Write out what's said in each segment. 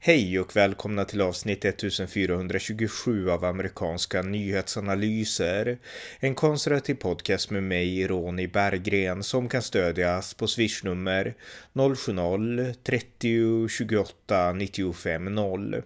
Hej och välkomna till avsnitt 1427 av amerikanska nyhetsanalyser. En konservativ podcast med mig, Ronny Berggren, som kan stödjas på swishnummer 070-30 28 95 0.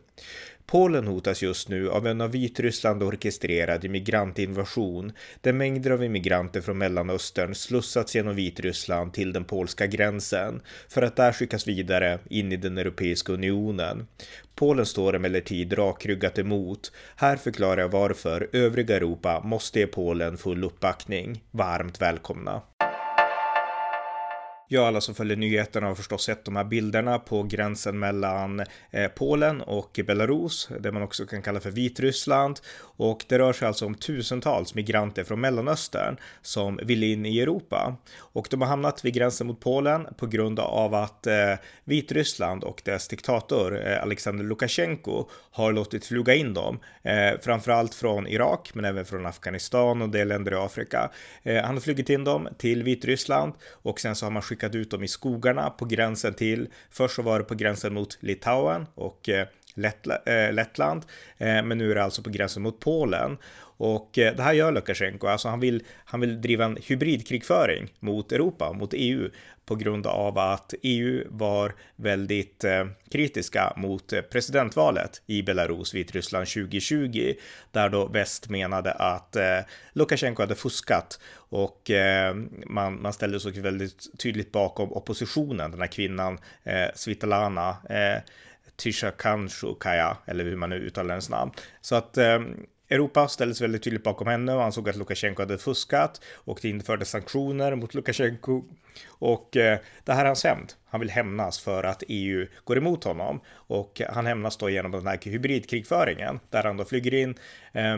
Polen hotas just nu av en av Vitryssland orkestrerad immigrantinvasion där mängder av immigranter från Mellanöstern slussats genom Vitryssland till den polska gränsen för att där skickas vidare in i den Europeiska unionen. Polen står emellertid rakryggat emot. Här förklarar jag varför övriga Europa måste ge Polen full uppbackning. Varmt välkomna! Ja, alla som följer nyheterna har förstås sett de här bilderna på gränsen mellan eh, Polen och Belarus, det man också kan kalla för Vitryssland. Och det rör sig alltså om tusentals migranter från Mellanöstern som vill in i Europa. Och de har hamnat vid gränsen mot Polen på grund av att eh, Vitryssland och dess diktator eh, Alexander Lukasjenko har låtit fluga in dem, framförallt från Irak, men även från Afghanistan och del länder i Afrika. Han har flugit in dem till Vitryssland och sen så har man skickat skickat ut dem i skogarna på gränsen till, först så var det på gränsen mot Litauen och eh, eh, Lettland, eh, men nu är det alltså på gränsen mot Polen. Och eh, det här gör Lukasjenko, alltså han vill, han vill driva en hybridkrigföring mot Europa, mot EU, på grund av att EU var väldigt eh, kritiska mot eh, presidentvalet i Belarus, Vitryssland 2020, där då väst menade att eh, Lukasjenko hade fuskat och eh, man, man ställde sig väldigt tydligt bakom oppositionen, den här kvinnan eh, Svitlana eh, Tyshakanshukaya, eller hur man nu uttalar hennes namn. Så att eh, Europa ställde sig väldigt tydligt bakom henne och ansåg att Lukasjenko hade fuskat och det infördes sanktioner mot Lukasjenko. Och eh, det här är hans hämnd. Han vill hämnas för att EU går emot honom och han hämnas då genom den här hybridkrigföringen där han då flyger in eh,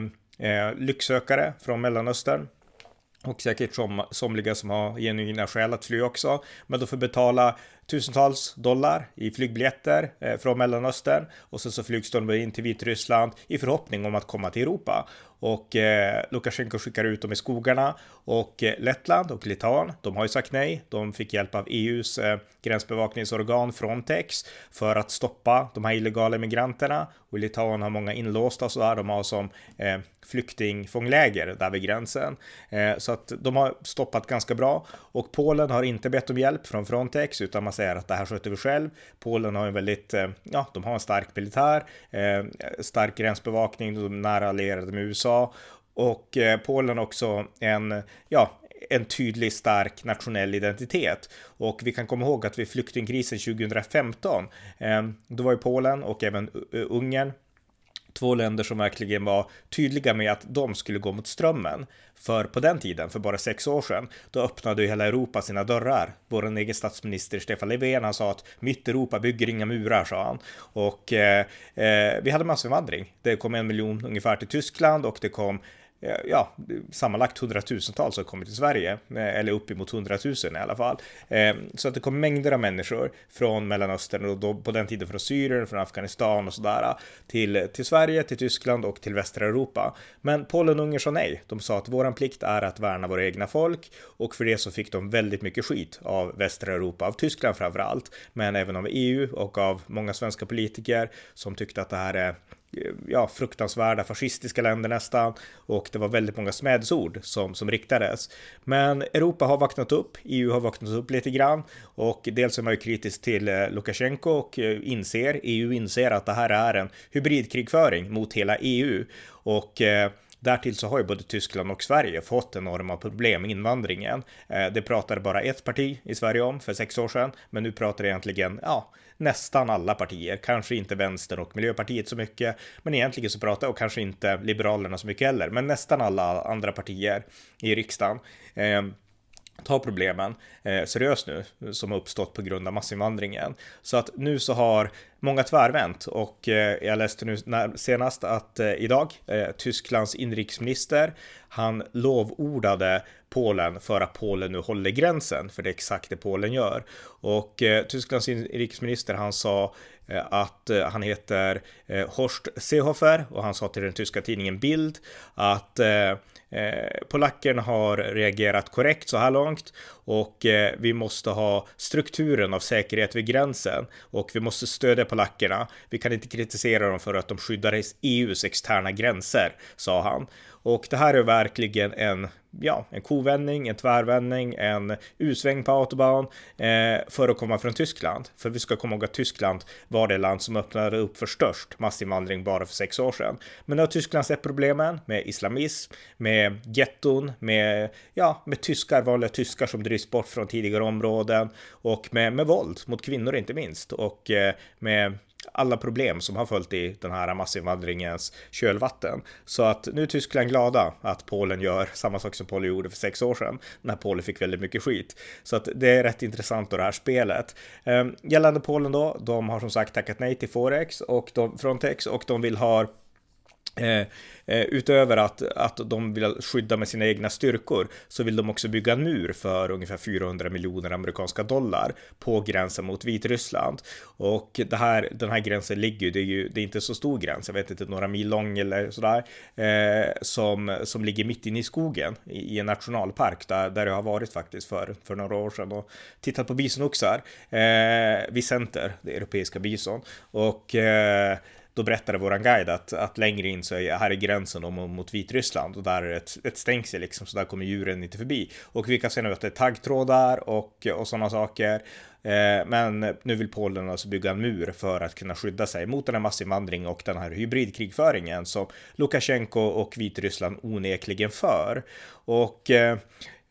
eh, lycksökare från Mellanöstern och säkert som, somliga som har genuina skäl att fly också, men då får betala tusentals dollar i flygbiljetter eh, från Mellanöstern och sen så flygs de in till Vitryssland i förhoppning om att komma till Europa. Och eh, Lukasjenko skickar ut dem i skogarna och eh, Lettland och Litauen, de har ju sagt nej. De fick hjälp av EUs eh, gränsbevakningsorgan Frontex för att stoppa de här illegala migranterna. Och Litauen har många inlåsta och sådär. De har som eh, flyktingfångläger där vid gränsen. Eh, så att de har stoppat ganska bra. Och Polen har inte bett om hjälp från Frontex utan man säger att det här sköter vi själv. Polen har en väldigt, eh, ja, de har en stark militär, eh, stark gränsbevakning, de är nära allierade med USA och eh, Polen också en, ja, en tydlig stark nationell identitet. Och vi kan komma ihåg att vid flyktingkrisen 2015, eh, då var ju Polen och även Ungern två länder som verkligen var tydliga med att de skulle gå mot strömmen. För på den tiden, för bara sex år sedan, då öppnade ju hela Europa sina dörrar. Vår egen statsminister Stefan Löfven, han sa att mitt Europa bygger inga murar, sa han. Och eh, eh, vi hade massinvandring. Det kom en miljon ungefär till Tyskland och det kom Eh, ja, sammanlagt hundratusentals har kommit till Sverige, eh, eller uppemot hundratusen i alla fall. Ehm, så att det kom mängder av människor från Mellanöstern och då på den tiden från Syrien, från Afghanistan och sådär till, till Sverige, till Tyskland och till västra Europa. Men Polen och Ungern sa nej. De sa att våran plikt är att värna våra egna folk och för det så fick de väldigt mycket skit av västra Europa, av Tyskland framför allt, men även av EU och av många svenska politiker som tyckte att det här är Eh, ja, fruktansvärda fascistiska länder nästan och det var väldigt många smädsord som, som riktades. Men Europa har vaknat upp, EU har vaknat upp lite grann och dels är man ju kritisk till eh, Lukasjenko och eh, inser, EU inser att det här är en hybridkrigföring mot hela EU och eh, Därtill så har ju både Tyskland och Sverige fått enorma problem med invandringen. Det pratade bara ett parti i Sverige om för sex år sedan, men nu pratar egentligen, ja, nästan alla partier, kanske inte vänstern och miljöpartiet så mycket, men egentligen så pratar och kanske inte liberalerna så mycket heller, men nästan alla andra partier i riksdagen. Eh, ta problemen eh, seriöst nu som har uppstått på grund av massinvandringen. Så att nu så har många tvärvänt och eh, jag läste nu när, senast att eh, idag eh, Tysklands inrikesminister han lovordade Polen för att Polen nu håller gränsen, för det är exakt det Polen gör. Och eh, Tysklands inrikesminister han sa eh, att eh, han heter eh, Horst Seehofer och han sa till den tyska tidningen Bild att eh, eh polackerna har reagerat korrekt så här långt och eh, vi måste ha strukturen av säkerhet vid gränsen och vi måste stödja polackerna. Vi kan inte kritisera dem för att de skyddar EUs externa gränser, sa han. Och det här är verkligen en, ja, en kovändning, en tvärvändning, en U-sväng på autobahn eh, för att komma från Tyskland. För vi ska komma ihåg att Tyskland var det land som öppnade upp för störst massinvandring bara för sex år sedan. Men nu har Tyskland sett problemen med islamism, med getton, med, ja, med tyskar, vanliga tyskar som drivs bort från tidigare områden och med, med våld mot kvinnor inte minst och eh, med alla problem som har följt i den här massinvandringens kölvatten. Så att nu är Tyskland glada att Polen gör samma sak som Polen gjorde för sex år sedan när Polen fick väldigt mycket skit. Så att det är rätt intressant då det här spelet. Ehm, gällande Polen då, de har som sagt tackat nej till Forex och de, Frontex och de vill ha Eh, eh, utöver att, att de vill skydda med sina egna styrkor så vill de också bygga en mur för ungefär 400 miljoner amerikanska dollar på gränsen mot Vitryssland. Och det här, den här gränsen ligger ju, det är ju det är inte så stor gräns, jag vet inte, några mil lång eller sådär, eh, som, som ligger mitt inne i skogen i, i, en nationalpark där, där jag har varit faktiskt för, för några år sedan och tittat på bisonoxar eh, vid Center, det europeiska bison. Och eh, då berättade våran guide att, att längre in så är här är gränsen då mot Vitryssland och där är det ett, ett stängsel liksom så där kommer djuren inte förbi. Och vi kan se nu att det är taggtrådar och, och sådana saker. Eh, men nu vill Polen alltså bygga en mur för att kunna skydda sig mot den här massinvandring och den här hybridkrigföringen som Lukasjenko och Vitryssland onekligen för. Och eh,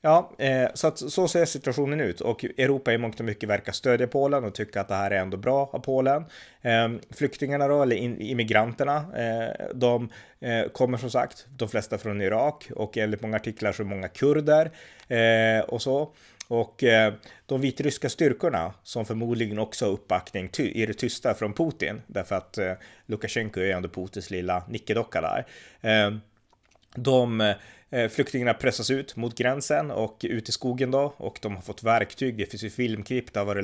Ja, eh, så, att, så ser situationen ut och Europa i mångt och mycket verkar stödja Polen och tycka att det här är ändå bra av Polen. Eh, flyktingarna då, eller in, immigranterna, eh, de eh, kommer som sagt, de flesta från Irak och enligt många artiklar så många kurder eh, och så. Och eh, de vitryska styrkorna som förmodligen också har uppbackning i det tysta från Putin, därför att eh, Lukasjenko är ändå Putins lilla nickedocka där. Ehm, de Eh, Eh, flyktingarna pressas ut mot gränsen och ut i skogen då och de har fått verktyg. Det finns ju filmklipp, det har varit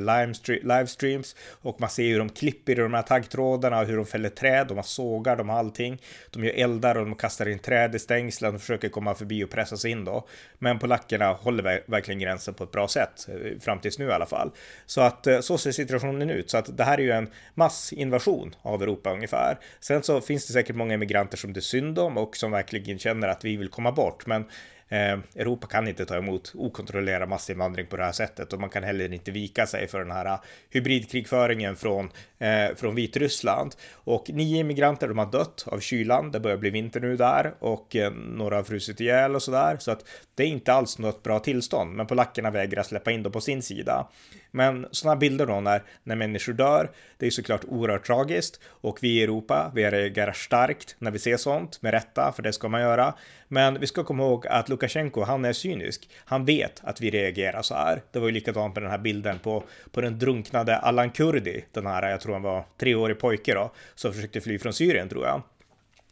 livestreams och man ser hur de klipper i de här taggtrådarna och hur de fäller träd. De har sågar, de har allting. De gör eldar och de kastar in träd i stängslen och försöker komma förbi och pressa sig in då. Men polackerna håller verkligen gränsen på ett bra sätt eh, fram tills nu i alla fall. Så att eh, så ser situationen ut. Så att det här är ju en massinvasion av Europa ungefär. Sen så finns det säkert många emigranter som det är synd om och som verkligen känner att vi vill komma bort bort. Men eh, Europa kan inte ta emot okontrollerad massinvandring på det här sättet och man kan heller inte vika sig för den här eh, hybridkrigföringen från, eh, från Vitryssland. Och nio immigranter de har dött av kylan. Det börjar bli vinter nu där och eh, några har frusit ihjäl och sådär. Så att det är inte alls något bra tillstånd. Men polackerna vägrar släppa in dem på sin sida. Men sådana bilder då när, när människor dör, det är såklart oerhört tragiskt och vi i Europa, vi reagerar starkt när vi ser sånt, med rätta, för det ska man göra. Men vi ska komma ihåg att Lukasjenko, han är cynisk. Han vet att vi reagerar så här. Det var ju likadant med den här bilden på, på den drunknade Alan Kurdi, den här, jag tror han var treårig pojke då, som försökte fly från Syrien tror jag.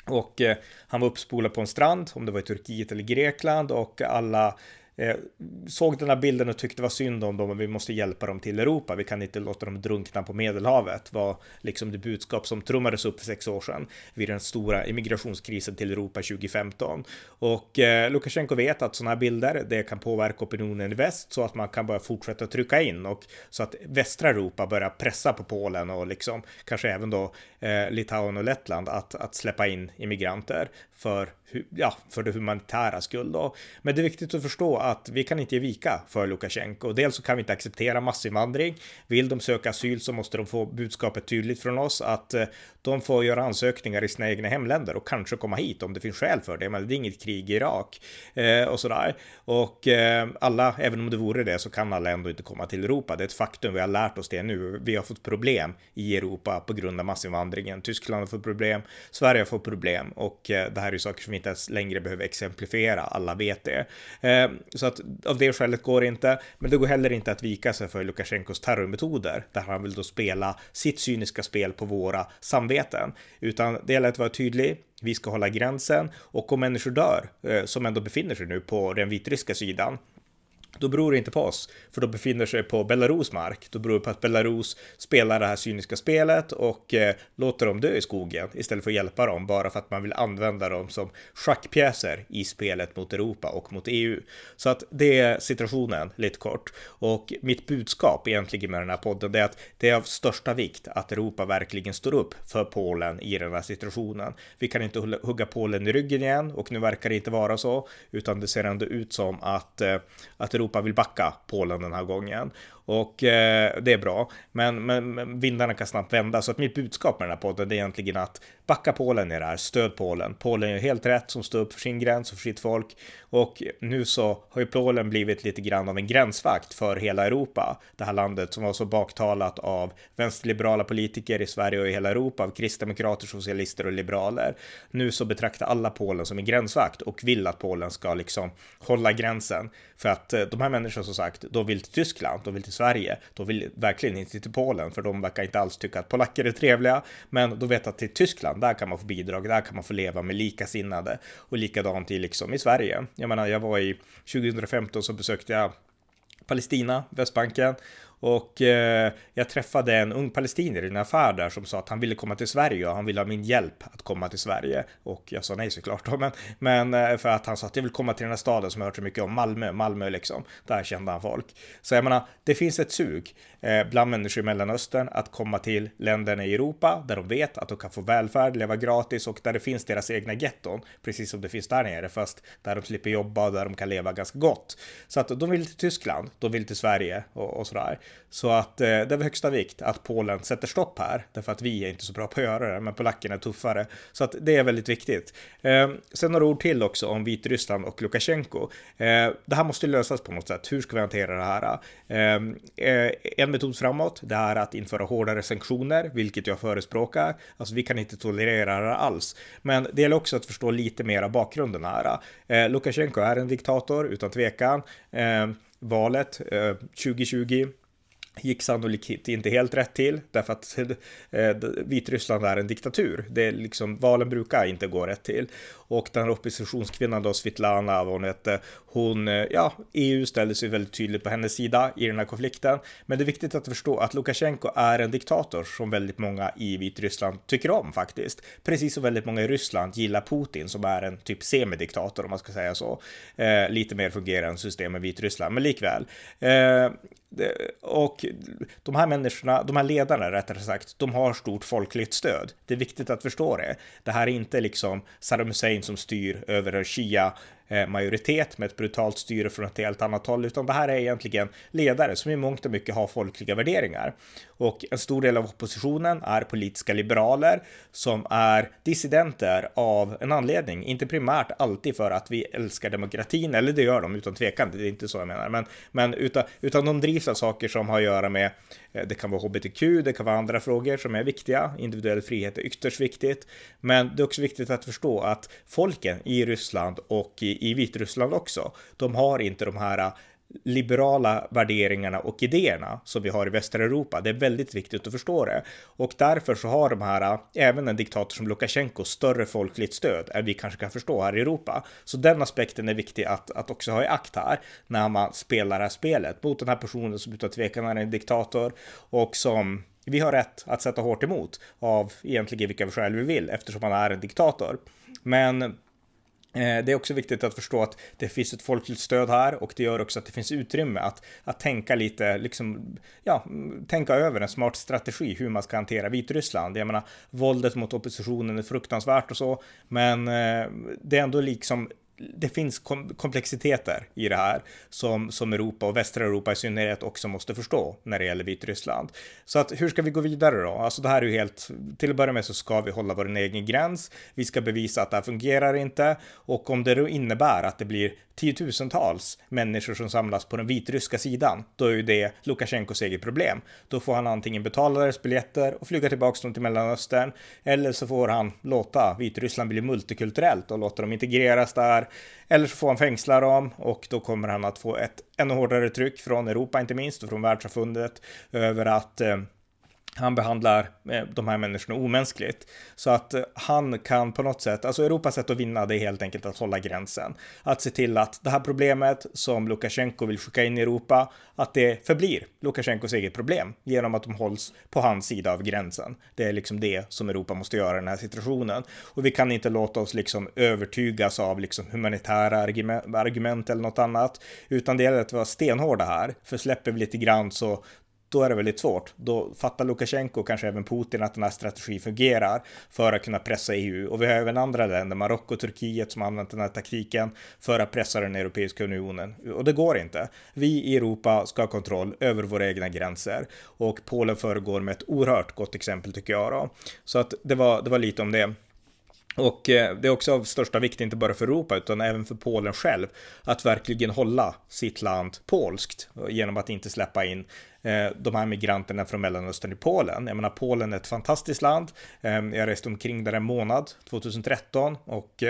Och eh, han var uppspolad på en strand, om det var i Turkiet eller Grekland och alla Eh, såg den här bilden och tyckte det var synd om dem och vi måste hjälpa dem till Europa. Vi kan inte låta dem drunkna på Medelhavet var liksom det budskap som trummades upp för sex år sedan vid den stora immigrationskrisen till Europa 2015. Och eh, Lukasjenko vet att sådana här bilder, det kan påverka opinionen i väst så att man kan börja fortsätta trycka in och så att västra Europa börjar pressa på Polen och liksom kanske även då eh, Litauen och Lettland att, att släppa in immigranter för ja, för det humanitära skull då. Men det är viktigt att förstå att vi kan inte ge vika för Lukasjenko. Dels så kan vi inte acceptera massinvandring. Vill de söka asyl så måste de få budskapet tydligt från oss att eh, de får göra ansökningar i sina egna hemländer och kanske komma hit om det finns skäl för det. Men det är inget krig i Irak eh, och sådär. Och eh, alla, även om det vore det, så kan alla ändå inte komma till Europa. Det är ett faktum. Vi har lärt oss det nu. Vi har fått problem i Europa på grund av massinvandringen. Tyskland har fått problem. Sverige har fått problem och eh, det här är ju saker som vi inte ens längre behöver exemplifiera, alla vet det. Eh, så att av det skälet går det inte, men det går heller inte att vika sig för Lukasjenkos terrormetoder, där han vill då spela sitt cyniska spel på våra samveten, utan det gäller att vara tydlig. Vi ska hålla gränsen. Och om människor dör, eh, som ändå befinner sig nu på den vitryska sidan, då beror det inte på oss, för de befinner sig på Belarus mark. Då beror det på att Belarus spelar det här cyniska spelet och eh, låter dem dö i skogen istället för att hjälpa dem bara för att man vill använda dem som schackpjäser i spelet mot Europa och mot EU. Så att det är situationen lite kort. Och mitt budskap egentligen med den här podden är att det är av största vikt att Europa verkligen står upp för Polen i den här situationen. Vi kan inte hugga Polen i ryggen igen och nu verkar det inte vara så, utan det ser ändå ut som att, eh, att Europa vill backa Polen den här gången. Och eh, det är bra, men, men, men, vindarna kan snabbt vända. Så att mitt budskap med den här podden är egentligen att backa Polen i det här, stöd Polen. Polen är helt rätt som står upp för sin gräns och för sitt folk. Och nu så har ju Polen blivit lite grann av en gränsvakt för hela Europa. Det här landet som var så baktalat av vänsterliberala politiker i Sverige och i hela Europa, av kristdemokrater, socialister och liberaler. Nu så betraktar alla Polen som en gränsvakt och vill att Polen ska liksom hålla gränsen. För att eh, de här människorna som sagt, de vill till Tyskland, de vill till Sverige. då vill verkligen inte till Polen, för de verkar inte alls tycka att polacker är trevliga. Men då vet att till Tyskland, där kan man få bidrag, där kan man få leva med likasinnade. Och likadant i liksom i Sverige. Jag menar, jag var i 2015 så besökte jag Palestina, Västbanken och eh, jag träffade en ung palestinier i en affär där som sa att han ville komma till Sverige och han ville ha min hjälp att komma till Sverige. Och jag sa nej såklart då, men, men eh, för att han sa att jag vill komma till den här staden som jag hört så mycket om, Malmö, Malmö liksom. Där kände han folk. Så jag menar, det finns ett sug eh, bland människor i Mellanöstern att komma till länderna i Europa där de vet att de kan få välfärd, leva gratis och där det finns deras egna getton, precis som det finns där nere, fast där de slipper jobba och där de kan leva ganska gott. Så att de vill till Tyskland, de vill till Sverige och, och sådär. Så att eh, det är av högsta vikt att Polen sätter stopp här, därför att vi är inte så bra på att göra det, men polackerna är tuffare. Så att det är väldigt viktigt. Eh, sen några ord till också om Vitryssland och Lukasjenko. Eh, det här måste lösas på något sätt. Hur ska vi hantera det här? Ehm, eh, en metod framåt, det är att införa hårdare sanktioner, vilket jag förespråkar. Alltså vi kan inte tolerera det alls. Men det gäller också att förstå lite mer av bakgrunden här. Eh, Lukasjenko är en diktator utan tvekan. Ehm, valet eh, 2020 gick sannolikt inte helt rätt till därför att eh, Vitryssland är en diktatur. Det är liksom, valen brukar inte gå rätt till. Och den här oppositionskvinnan då, Svitlana, vad hon hette, hon, ja, EU ställde sig väldigt tydligt på hennes sida i den här konflikten. Men det är viktigt att förstå att Lukasjenko är en diktator som väldigt många i Vitryssland tycker om faktiskt. Precis som väldigt många i Ryssland gillar Putin som är en typ semidiktator om man ska säga så. Eh, lite mer fungerande system i Vitryssland, men likväl. Eh, och de här människorna, de här ledarna rättare sagt, de har stort folkligt stöd. Det är viktigt att förstå det. Det här är inte liksom Saddam Hussein som styr över shia Eh, majoritet med ett brutalt styre från ett helt annat håll, utan det här är egentligen ledare som i mångt och mycket har folkliga värderingar. Och en stor del av oppositionen är politiska liberaler som är dissidenter av en anledning, inte primärt alltid för att vi älskar demokratin, eller det gör de utan tvekan, det är inte så jag menar, men, men utan, utan de drivs av saker som har att göra med eh, det kan vara hbtq, det kan vara andra frågor som är viktiga. Individuell frihet är ytterst viktigt. Men det är också viktigt att förstå att folken i Ryssland och i, i Vitryssland också, de har inte de här äh, liberala värderingarna och idéerna som vi har i västra Europa. Det är väldigt viktigt att förstå det. Och därför så har de här, äh, även en diktator som Lukasjenko, större folkligt stöd än vi kanske kan förstå här i Europa. Så den aspekten är viktig att, att också ha i akt här när man spelar det här spelet mot den här personen som utan tvekan är en diktator och som vi har rätt att sätta hårt emot av egentligen vilka skäl vi vill eftersom han är en diktator. Men Eh, det är också viktigt att förstå att det finns ett folkligt stöd här och det gör också att det finns utrymme att, att tänka lite, liksom, ja, tänka över en smart strategi hur man ska hantera Vitryssland. Jag menar, våldet mot oppositionen är fruktansvärt och så, men eh, det är ändå liksom det finns kom komplexiteter i det här som, som Europa och västra Europa i synnerhet också måste förstå när det gäller Vitryssland. Så att hur ska vi gå vidare då? Alltså det här är ju helt, till att börja med så ska vi hålla vår egen gräns. Vi ska bevisa att det här fungerar inte och om det då innebär att det blir tiotusentals människor som samlas på den vitryska sidan, då är ju det Lukasjenkos eget problem. Då får han antingen betala deras biljetter och flyga tillbaka dem till Mellanöstern, eller så får han låta Vitryssland bli multikulturellt och låta dem integreras där, eller så får han fängsla dem och då kommer han att få ett ännu hårdare tryck från Europa, inte minst, och från världssamfundet över att eh, han behandlar eh, de här människorna omänskligt. Så att eh, han kan på något sätt, alltså Europas sätt att vinna det är helt enkelt att hålla gränsen. Att se till att det här problemet som Lukasjenko vill skicka in i Europa, att det förblir Lukasjenkos eget problem genom att de hålls på hans sida av gränsen. Det är liksom det som Europa måste göra i den här situationen. Och vi kan inte låta oss liksom övertygas av liksom humanitära argument eller något annat, utan det gäller att vara stenhårda här. För släpper vi lite grann så då är det väldigt svårt. Då fattar Lukasjenko och kanske även Putin att den här strategin fungerar för att kunna pressa EU. Och vi har även andra länder, Marocko och Turkiet, som har använt den här taktiken för att pressa den Europeiska unionen. Och det går inte. Vi i Europa ska ha kontroll över våra egna gränser och Polen föregår med ett oerhört gott exempel tycker jag. Då. Så att det var, det var lite om det. Och eh, det är också av största vikt, inte bara för Europa, utan även för Polen själv, att verkligen hålla sitt land polskt genom att inte släppa in eh, de här migranterna från Mellanöstern i Polen. Jag menar, Polen är ett fantastiskt land. Eh, jag reste omkring där en månad 2013 och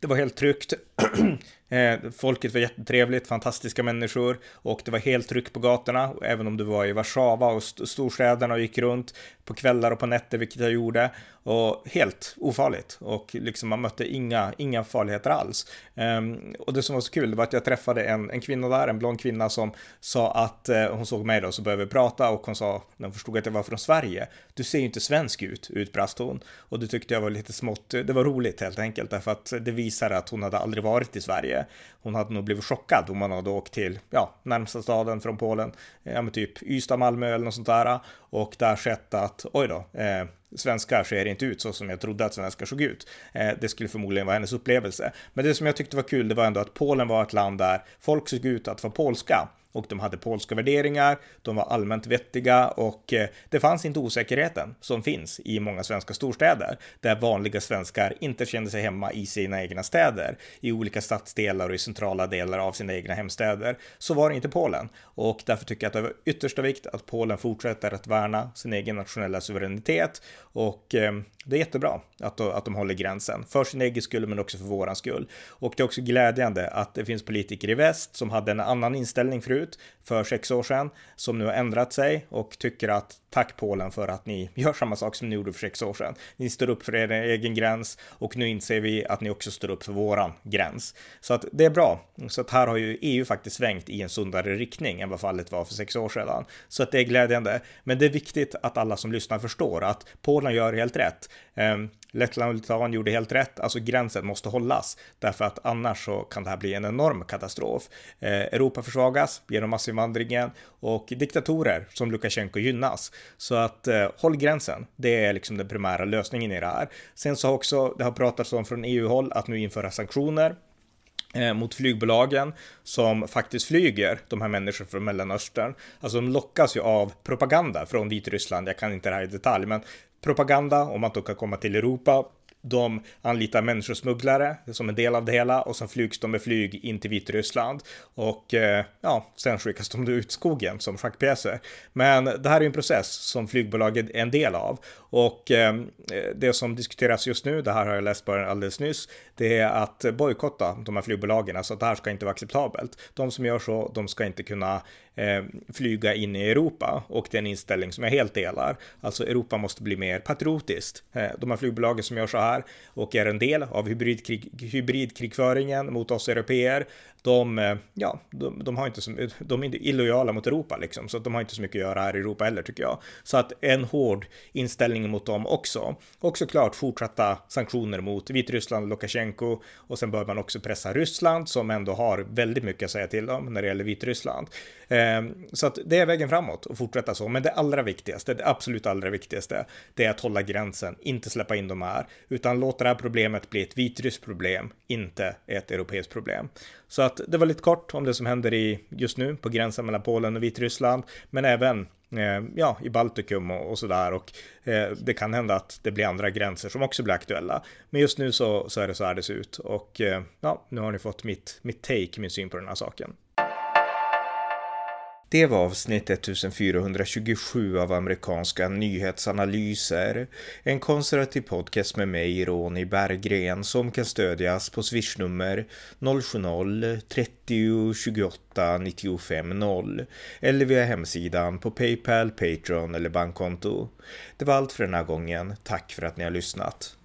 det var helt tryggt. Eh, folket var jättetrevligt, fantastiska människor och det var helt tryck på gatorna, även om du var i Warszawa och storstäderna och gick runt på kvällar och på nätter, vilket jag gjorde. Och helt ofarligt och liksom man mötte inga, inga farligheter alls. Um, och det som var så kul var att jag träffade en, en kvinna där, en blond kvinna som sa att uh, hon såg mig då så började vi prata och hon sa, när hon förstod att jag var från Sverige, du ser ju inte svensk ut, utbrast hon. Och det tyckte jag var lite smått, det var roligt helt enkelt, därför att det visar att hon hade aldrig varit varit i Sverige. Hon hade nog blivit chockad om man hade åkt till, ja, närmsta staden från Polen, ja men typ Ystad, Malmö eller något sånt där. Och det har skett att, oj då, eh, svenskar ser inte ut så som jag trodde att svenskar såg ut. Eh, det skulle förmodligen vara hennes upplevelse. Men det som jag tyckte var kul, det var ändå att Polen var ett land där folk såg ut att vara polska och de hade polska värderingar, de var allmänt vettiga och eh, det fanns inte osäkerheten som finns i många svenska storstäder där vanliga svenskar inte kände sig hemma i sina egna städer, i olika stadsdelar och i centrala delar av sina egna hemstäder. Så var det inte Polen och därför tycker jag att det var yttersta vikt att Polen fortsätter att värna sin egen nationella suveränitet och ehm, det är jättebra att, att de håller gränsen för sin egen skull men också för våran skull. Och det är också glädjande att det finns politiker i väst som hade en annan inställning förut för sex år sedan som nu har ändrat sig och tycker att tack Polen för att ni gör samma sak som ni gjorde för sex år sedan. Ni står upp för er egen gräns och nu inser vi att ni också står upp för våran gräns. Så att det är bra. Så att här har ju EU faktiskt svängt i en sundare riktning än vad fallet var för sex år sedan. Så att det är glädjande. Men det är viktigt att alla som lyssnar förstår att Polen gör helt rätt. Ehm, Lettland och Litauen gjorde helt rätt, alltså gränsen måste hållas därför att annars så kan det här bli en enorm katastrof. Eh, Europa försvagas genom massinvandringen och diktatorer som Lukasjenko gynnas. Så att eh, håll gränsen, det är liksom den primära lösningen i det här. Sen så har också, det har pratats om från EU-håll att nu införa sanktioner Eh, mot flygbolagen som faktiskt flyger de här människorna från Mellanöstern. Alltså de lockas ju av propaganda från Vitryssland, jag kan inte det här i detalj, men propaganda om att de kan komma till Europa de anlitar människosmugglare som en del av det hela och sen flygs de med flyg in till Vitryssland och eh, ja, sen skickas de ut skogen som schackpjäser. Men det här är en process som flygbolaget är en del av och eh, det som diskuteras just nu, det här har jag läst bara alldeles nyss, det är att bojkotta de här flygbolagen, alltså att det här ska inte vara acceptabelt. De som gör så, de ska inte kunna eh, flyga in i Europa och det är en inställning som jag helt delar. Alltså Europa måste bli mer patriotiskt. Eh, de här flygbolagen som gör så här och är en del av hybridkrig, hybridkrigföringen mot oss europeer, de, eh, ja, de, de, har inte så, de är inte illojala mot Europa liksom, så de har inte så mycket att göra här i Europa heller tycker jag. Så att en hård inställning mot dem också. Och såklart fortsatta sanktioner mot Vitryssland, Lukasjenko och sen bör man också pressa Ryssland som ändå har väldigt mycket att säga till om när det gäller Vitryssland. Eh, Ehm, så att det är vägen framåt och fortsätta så. Men det allra viktigaste, det absolut allra viktigaste, det är att hålla gränsen, inte släppa in de här, utan låta det här problemet bli ett vitryskt problem, inte ett europeiskt problem. Så att det var lite kort om det som händer i, just nu på gränsen mellan Polen och Vitryssland, men även eh, ja, i Baltikum och, och sådär. Och eh, det kan hända att det blir andra gränser som också blir aktuella. Men just nu så, så är det så här det ser ut. Och eh, ja, nu har ni fått mitt, mitt take, min syn på den här saken. Det var avsnitt 1427 av amerikanska nyhetsanalyser. En konservativ podcast med mig, Ronny Berggren, som kan stödjas på swishnummer 070-30 28 95 0 eller via hemsidan på Paypal, Patreon eller bankkonto. Det var allt för den här gången. Tack för att ni har lyssnat.